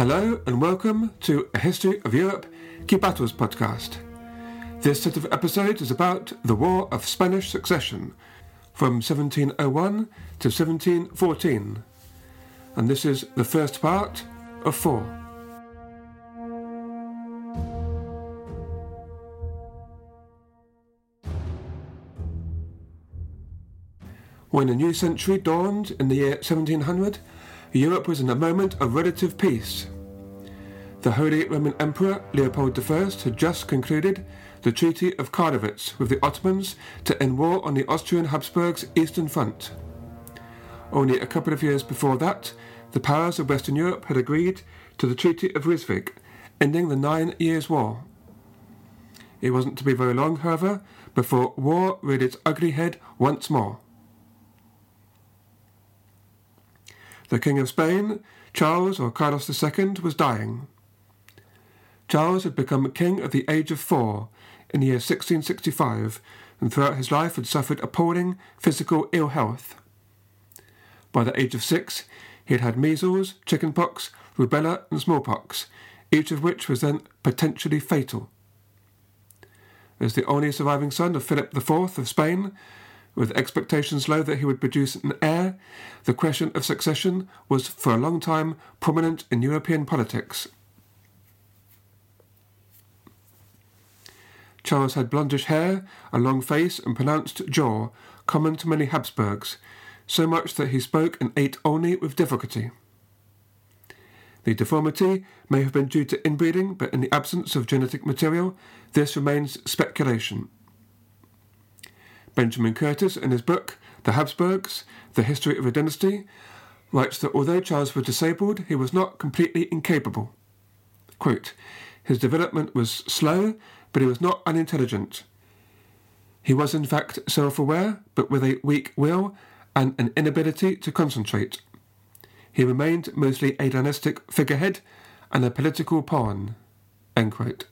Hello and welcome to A History of Europe Key Battles podcast. This set of episodes is about the War of Spanish Succession from 1701 to 1714, and this is the first part of four. When a new century dawned in the year 1700, Europe was in a moment of relative peace. The Holy Roman Emperor Leopold I had just concluded the Treaty of Karlowitz with the Ottomans to end war on the Austrian Habsburgs' eastern front. Only a couple of years before that, the powers of Western Europe had agreed to the Treaty of Ryswick, ending the Nine Years' War. It wasn't to be very long, however, before war reared its ugly head once more. The King of Spain, Charles or Carlos II, was dying. Charles had become king at the age of four in the year 1665 and throughout his life had suffered appalling physical ill health. By the age of six, he had had measles, chickenpox, rubella, and smallpox, each of which was then potentially fatal. As the only surviving son of Philip IV of Spain, with expectations low that he would produce an heir, the question of succession was for a long time prominent in European politics. Charles had blondish hair, a long face, and pronounced jaw, common to many Habsburgs, so much that he spoke and ate only with difficulty. The deformity may have been due to inbreeding, but in the absence of genetic material, this remains speculation. Benjamin Curtis, in his book The Habsburgs The History of a Dynasty, writes that although Charles was disabled, he was not completely incapable. Quote, his development was slow, but he was not unintelligent. He was in fact self aware, but with a weak will and an inability to concentrate. He remained mostly a dynastic figurehead and a political pawn. End quote.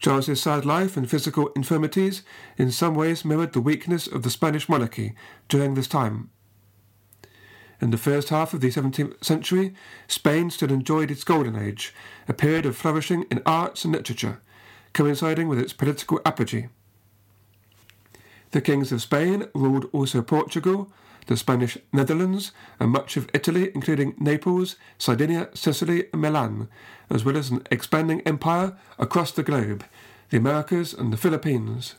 Charles's sad life and physical infirmities in some ways mirrored the weakness of the Spanish monarchy during this time. In the first half of the 17th century, Spain still enjoyed its golden age, a period of flourishing in arts and literature, coinciding with its political apogee. The kings of Spain ruled also Portugal, the Spanish Netherlands, and much of Italy, including Naples, Sardinia, Sicily, and Milan, as well as an expanding empire across the globe, the Americas, and the Philippines.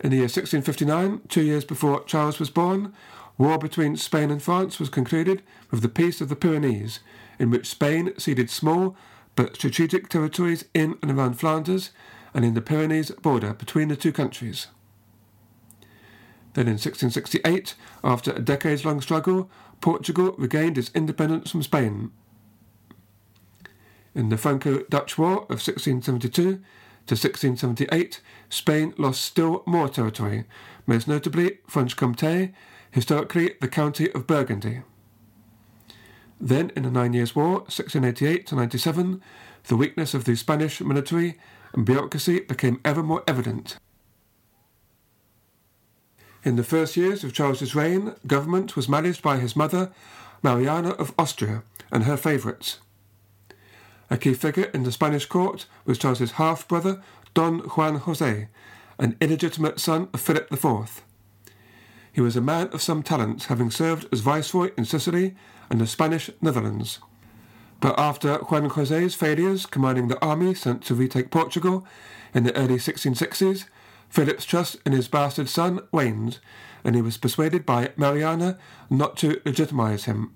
In the year 1659, two years before Charles was born, war between Spain and France was concluded with the Peace of the Pyrenees, in which Spain ceded small but strategic territories in and around Flanders and in the Pyrenees border between the two countries. Then in 1668, after a decades long struggle, Portugal regained its independence from Spain. In the Franco Dutch War of 1672 to 1678, Spain lost still more territory, most notably Franche Comté, historically the county of Burgundy. Then, in the Nine Years' War, 1688 to 97, the weakness of the Spanish military and bureaucracy became ever more evident. In the first years of Charles's reign, government was managed by his mother, Mariana of Austria and her favourites. A key figure in the Spanish court was Charles's half-brother, Don Juan José, an illegitimate son of Philip IV. He was a man of some talents, having served as viceroy in Sicily and the Spanish Netherlands. But after Juan José's failures commanding the army sent to retake Portugal in the early 1660s, Philip's trust in his bastard son waned, and he was persuaded by Mariana not to legitimize him.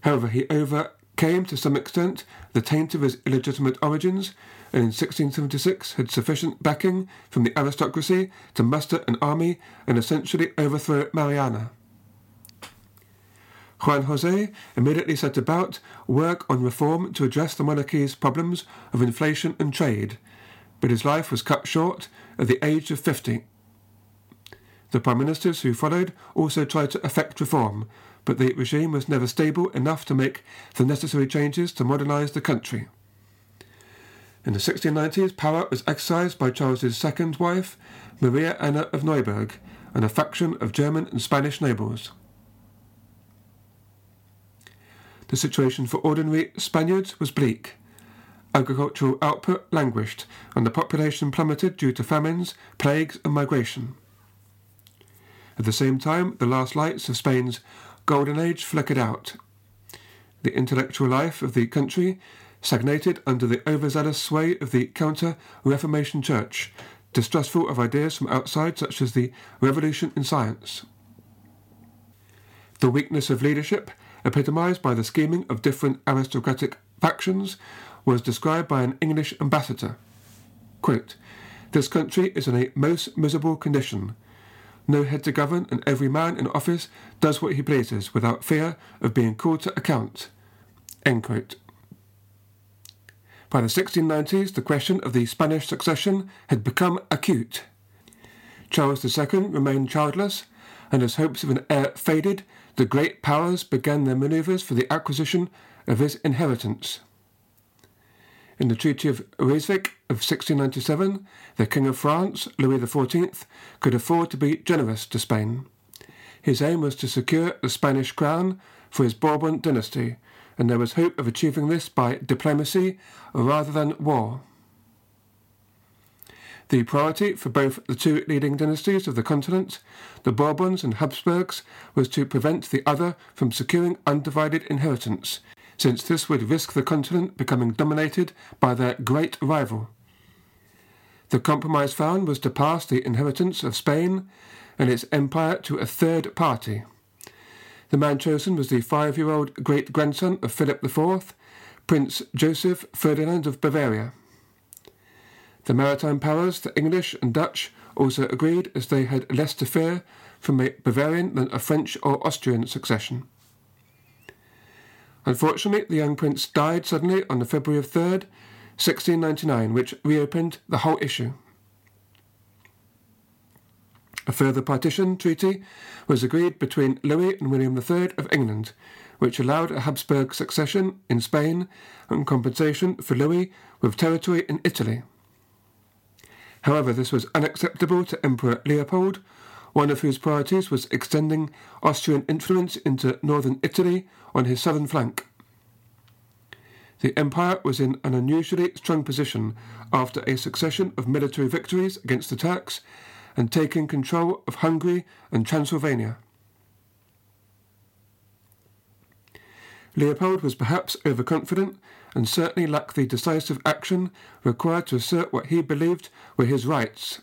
However, he overcame to some extent the taint of his illegitimate origins, and in 1676 had sufficient backing from the aristocracy to muster an army and essentially overthrow Mariana. Juan Jose immediately set about work on reform to address the monarchy's problems of inflation and trade, but his life was cut short at the age of 50. The prime ministers who followed also tried to effect reform, but the regime was never stable enough to make the necessary changes to modernize the country. In the 1690s, power was exercised by Charles's second wife, Maria Anna of Neuburg, and a faction of German and Spanish nobles. The situation for ordinary Spaniards was bleak agricultural output languished, and the population plummeted due to famines, plagues, and migration. At the same time, the last lights of Spain's golden age flickered out. The intellectual life of the country stagnated under the overzealous sway of the Counter Reformation Church, distrustful of ideas from outside, such as the revolution in science. The weakness of leadership, epitomized by the scheming of different aristocratic factions, was described by an English ambassador. Quote, this country is in a most miserable condition. No head to govern, and every man in office does what he pleases without fear of being called to account. End quote. By the 1690s, the question of the Spanish succession had become acute. Charles II remained childless, and his hopes of an heir faded, the great powers began their manoeuvres for the acquisition of his inheritance. In the Treaty of Ryswick of 1697, the King of France, Louis XIV, could afford to be generous to Spain. His aim was to secure the Spanish crown for his Bourbon dynasty, and there was hope of achieving this by diplomacy rather than war. The priority for both the two leading dynasties of the continent, the Bourbons and Habsburgs, was to prevent the other from securing undivided inheritance since this would risk the continent becoming dominated by their great rival. The compromise found was to pass the inheritance of Spain and its empire to a third party. The man chosen was the five year old great grandson of Philip IV, Prince Joseph Ferdinand of Bavaria. The maritime powers, the English and Dutch, also agreed as they had less to fear from a Bavarian than a French or Austrian succession. Unfortunately, the young prince died suddenly on the February of 3rd, 1699, which reopened the whole issue. A further partition treaty was agreed between Louis and William III of England, which allowed a Habsburg succession in Spain and compensation for Louis with territory in Italy. However, this was unacceptable to Emperor Leopold, one of whose priorities was extending Austrian influence into northern Italy on his southern flank. The empire was in an unusually strong position after a succession of military victories against the Turks and taking control of Hungary and Transylvania. Leopold was perhaps overconfident and certainly lacked the decisive action required to assert what he believed were his rights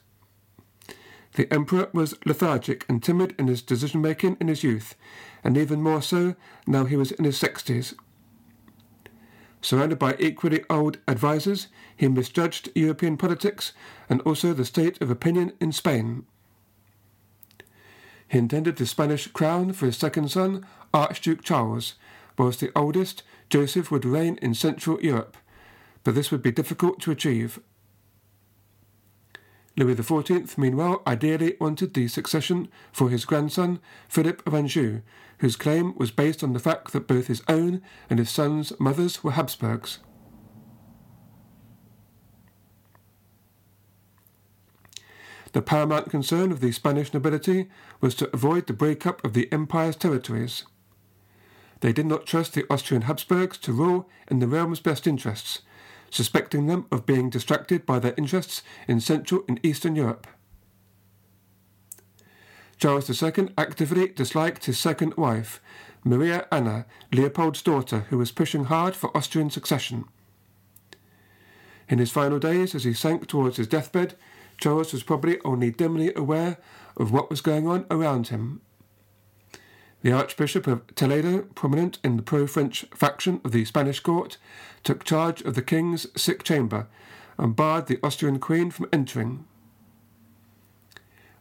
the emperor was lethargic and timid in his decision making in his youth, and even more so now he was in his sixties. Surrounded by equally old advisers, he misjudged European politics and also the state of opinion in Spain. He intended the Spanish crown for his second son, Archduke Charles, whilst the oldest, Joseph, would reign in Central Europe, but this would be difficult to achieve. Louis XIV, meanwhile, ideally wanted the succession for his grandson, Philip of Anjou, whose claim was based on the fact that both his own and his son's mothers were Habsburgs. the paramount concern of the Spanish nobility was to avoid the breakup of the empire's territories. They did not trust the Austrian Habsburgs to rule in the realm's best interests, suspecting them of being distracted by their interests in Central and Eastern Europe. Charles II actively disliked his second wife, Maria Anna, Leopold's daughter, who was pushing hard for Austrian succession. In his final days, as he sank towards his deathbed, Charles was probably only dimly aware of what was going on around him. The Archbishop of Toledo, prominent in the pro French faction of the Spanish court, took charge of the king's sick chamber and barred the Austrian queen from entering.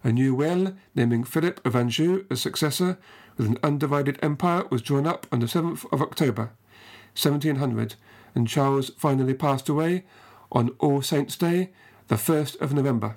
A new will, naming Philip of Anjou as successor with an undivided empire, was drawn up on the 7th of October, 1700, and Charles finally passed away on All Saints' Day, the 1st of November.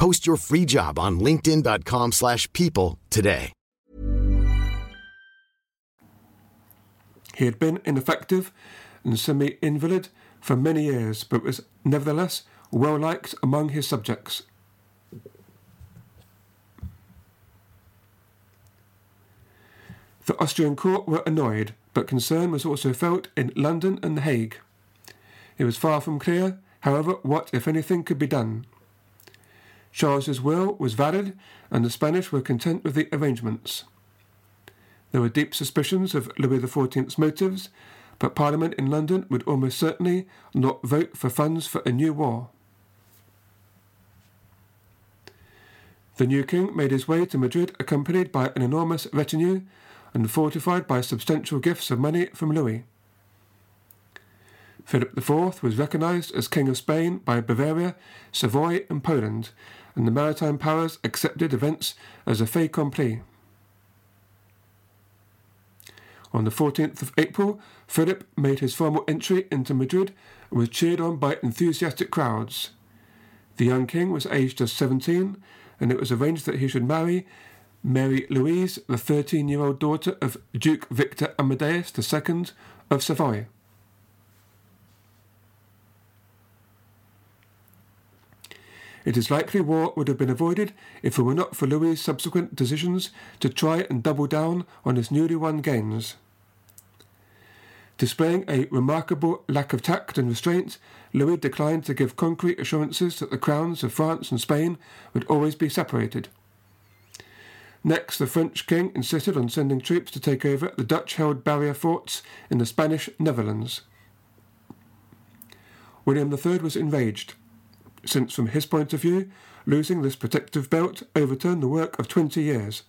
Post your free job on linkedin.com/people slash people today. He had been ineffective and semi invalid for many years, but was nevertheless well liked among his subjects. The Austrian court were annoyed, but concern was also felt in London and The Hague. It was far from clear, however, what, if anything, could be done. Charles's will was valid, and the Spanish were content with the arrangements. There were deep suspicions of Louis XIV's motives, but Parliament in London would almost certainly not vote for funds for a new war. The new king made his way to Madrid accompanied by an enormous retinue and fortified by substantial gifts of money from Louis. Philip IV was recognized as King of Spain by Bavaria, Savoy, and Poland, and the maritime powers accepted events as a fait accompli. On the 14th of April, Philip made his formal entry into Madrid and was cheered on by enthusiastic crowds. The young king was aged just 17, and it was arranged that he should marry Mary Louise, the 13 year old daughter of Duke Victor Amadeus II of Savoy. It is likely war would have been avoided if it were not for Louis's subsequent decisions to try and double down on his newly won gains. Displaying a remarkable lack of tact and restraint, Louis declined to give concrete assurances that the crowns of France and Spain would always be separated. Next, the French king insisted on sending troops to take over the Dutch held barrier forts in the Spanish Netherlands. William III was enraged since from his point of view, losing this protective belt overturned the work of 20 years.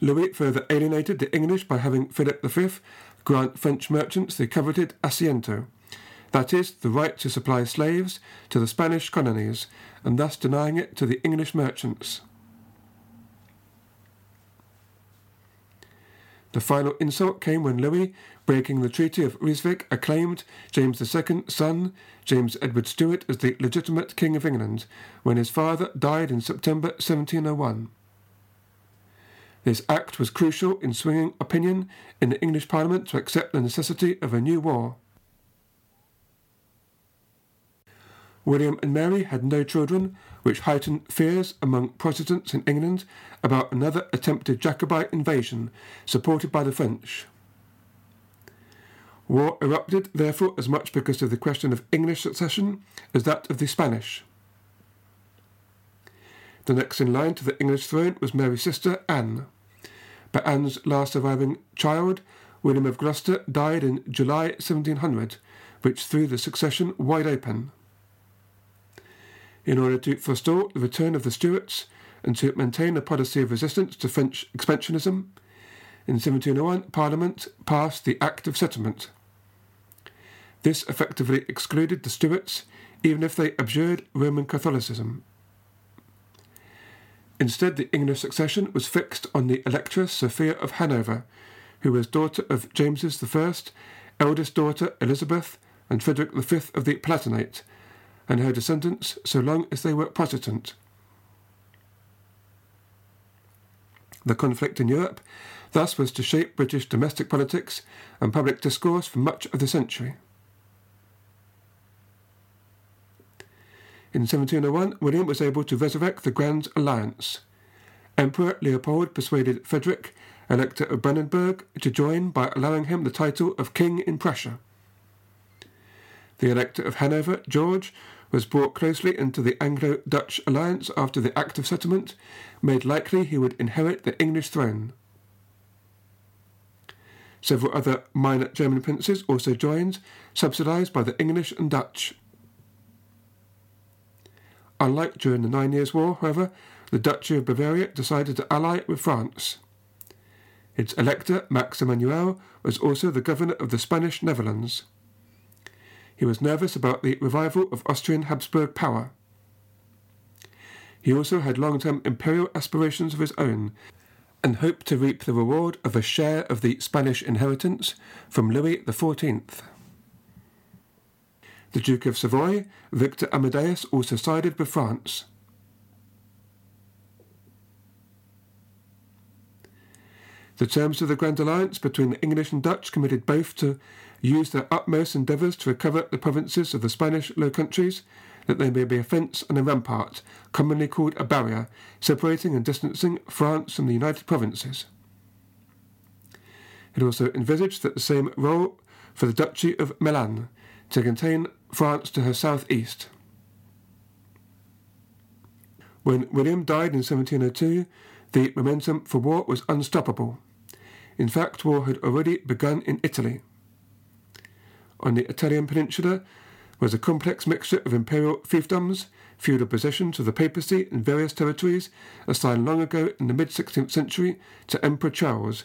Louis further alienated the English by having Philip V grant French merchants the coveted asiento, that is, the right to supply slaves to the Spanish colonies, and thus denying it to the English merchants. The final insult came when Louis, breaking the Treaty of Ryswick, acclaimed James II's son, James Edward Stuart, as the legitimate King of England, when his father died in September 1701. This act was crucial in swinging opinion in the English Parliament to accept the necessity of a new war. William and Mary had no children, which heightened fears among Protestants in England about another attempted Jacobite invasion supported by the French. War erupted, therefore, as much because of the question of English succession as that of the Spanish. The next in line to the English throne was Mary's sister, Anne. But Anne's last surviving child, William of Gloucester, died in July 1700, which threw the succession wide open. In order to forestall the return of the Stuarts and to maintain a policy of resistance to French expansionism, in 1701 Parliament passed the Act of Settlement. This effectively excluded the Stuarts, even if they abjured Roman Catholicism. Instead, the English succession was fixed on the Electress Sophia of Hanover, who was daughter of James's I, eldest daughter Elizabeth, and Frederick V of the Palatinate, and her descendants so long as they were Protestant. The conflict in Europe thus was to shape British domestic politics and public discourse for much of the century. In 1701, William was able to resurrect the Grand Alliance. Emperor Leopold persuaded Frederick, Elector of Brandenburg, to join by allowing him the title of King in Prussia. The Elector of Hanover, George, was brought closely into the Anglo Dutch alliance after the Act of Settlement made likely he would inherit the English throne. Several other minor German princes also joined, subsidised by the English and Dutch. Unlike during the Nine Years' War, however, the Duchy of Bavaria decided to ally with France. Its elector, Max Emmanuel, was also the governor of the Spanish Netherlands. He was nervous about the revival of Austrian Habsburg power. He also had long term imperial aspirations of his own and hoped to reap the reward of a share of the Spanish inheritance from Louis XIV. The Duke of Savoy, Victor Amadeus, also sided with France. The terms of the Grand Alliance between the English and Dutch committed both to use their utmost endeavours to recover the provinces of the Spanish Low Countries, that they may be a fence and a rampart, commonly called a barrier, separating and distancing France from the United Provinces. It also envisaged that the same role for the Duchy of Milan, to contain France to her southeast. When William died in 1702, the momentum for war was unstoppable. In fact, war had already begun in Italy. On the Italian peninsula was a complex mixture of imperial fiefdoms, feudal possessions of the papacy in various territories assigned long ago in the mid 16th century to Emperor Charles,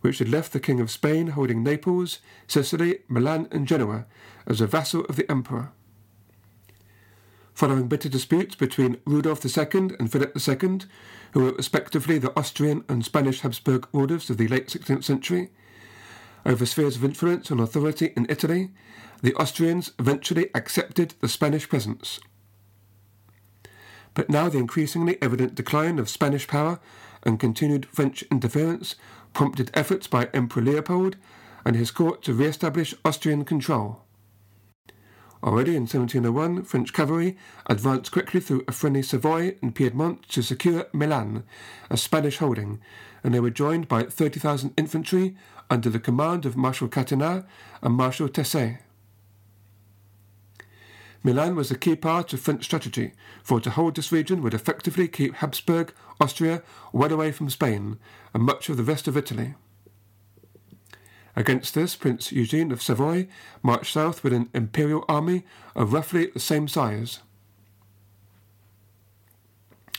which had left the King of Spain holding Naples, Sicily, Milan, and Genoa as a vassal of the Emperor. Following bitter disputes between Rudolf II and Philip II, who were respectively the Austrian and Spanish Habsburg rulers of the late 16th century, over spheres of influence and authority in Italy, the Austrians eventually accepted the Spanish presence. But now the increasingly evident decline of Spanish power and continued French interference prompted efforts by Emperor Leopold and his court to re-establish Austrian control. Already in 1701, French cavalry advanced quickly through a Savoy and Piedmont to secure Milan, a Spanish holding, and they were joined by 30,000 infantry under the command of Marshal Catinat and Marshal Tesse. Milan was a key part of French strategy, for to hold this region would effectively keep Habsburg, Austria, well away from Spain, and much of the rest of Italy. Against this, Prince Eugene of Savoy marched south with an imperial army of roughly the same size.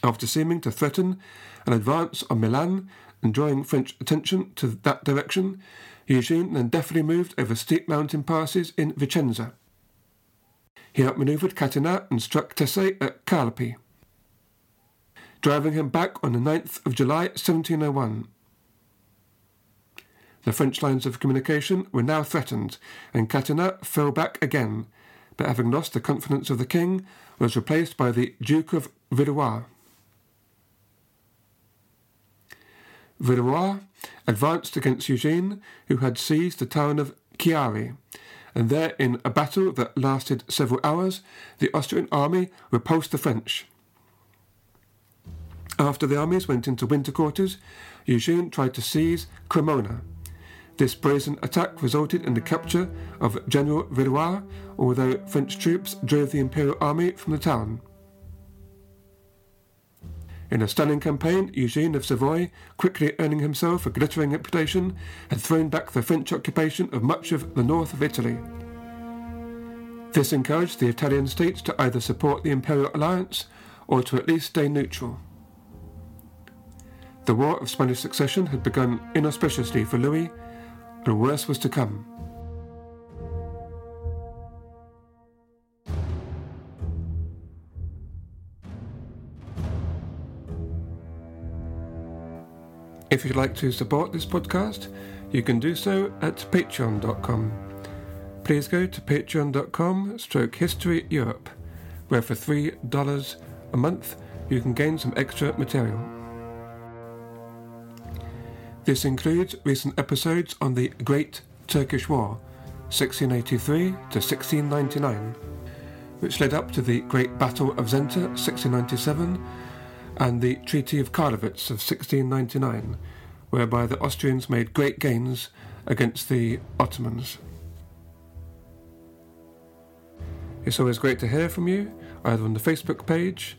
After seeming to threaten an advance on Milan and drawing French attention to that direction, Eugene then deftly moved over steep mountain passes in Vicenza. He outmaneuvered Catinat and struck Tesse at Carpi, driving him back on the 9th of July 1701. The French lines of communication were now threatened, and Catinat fell back again, but having lost the confidence of the king, was replaced by the Duke of Villeroy. Villeroy advanced against Eugene, who had seized the town of Chiari, and there, in a battle that lasted several hours, the Austrian army repulsed the French. After the armies went into winter quarters, Eugene tried to seize Cremona, this brazen attack resulted in the capture of General Villeroy, although French troops drove the Imperial Army from the town. In a stunning campaign, Eugene of Savoy, quickly earning himself a glittering reputation, had thrown back the French occupation of much of the north of Italy. This encouraged the Italian states to either support the Imperial Alliance or to at least stay neutral. The War of Spanish Succession had begun inauspiciously for Louis, and worst was to come. If you'd like to support this podcast, you can do so at patreon.com. Please go to patreon.com stroke history Europe, where for $3 a month you can gain some extra material. This includes recent episodes on the Great Turkish War, 1683 to 1699, which led up to the Great Battle of Zenta, 1697, and the Treaty of Karlovitz of 1699, whereby the Austrians made great gains against the Ottomans. It's always great to hear from you, either on the Facebook page,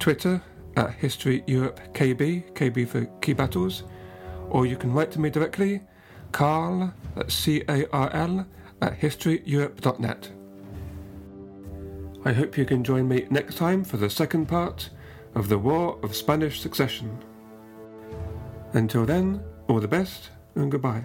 Twitter at History Europe KB, KB for Key Battles, or you can write to me directly, Carl, at C-A-R-L, at historyeurope.net. I hope you can join me next time for the second part of the War of Spanish Succession. Until then, all the best and goodbye.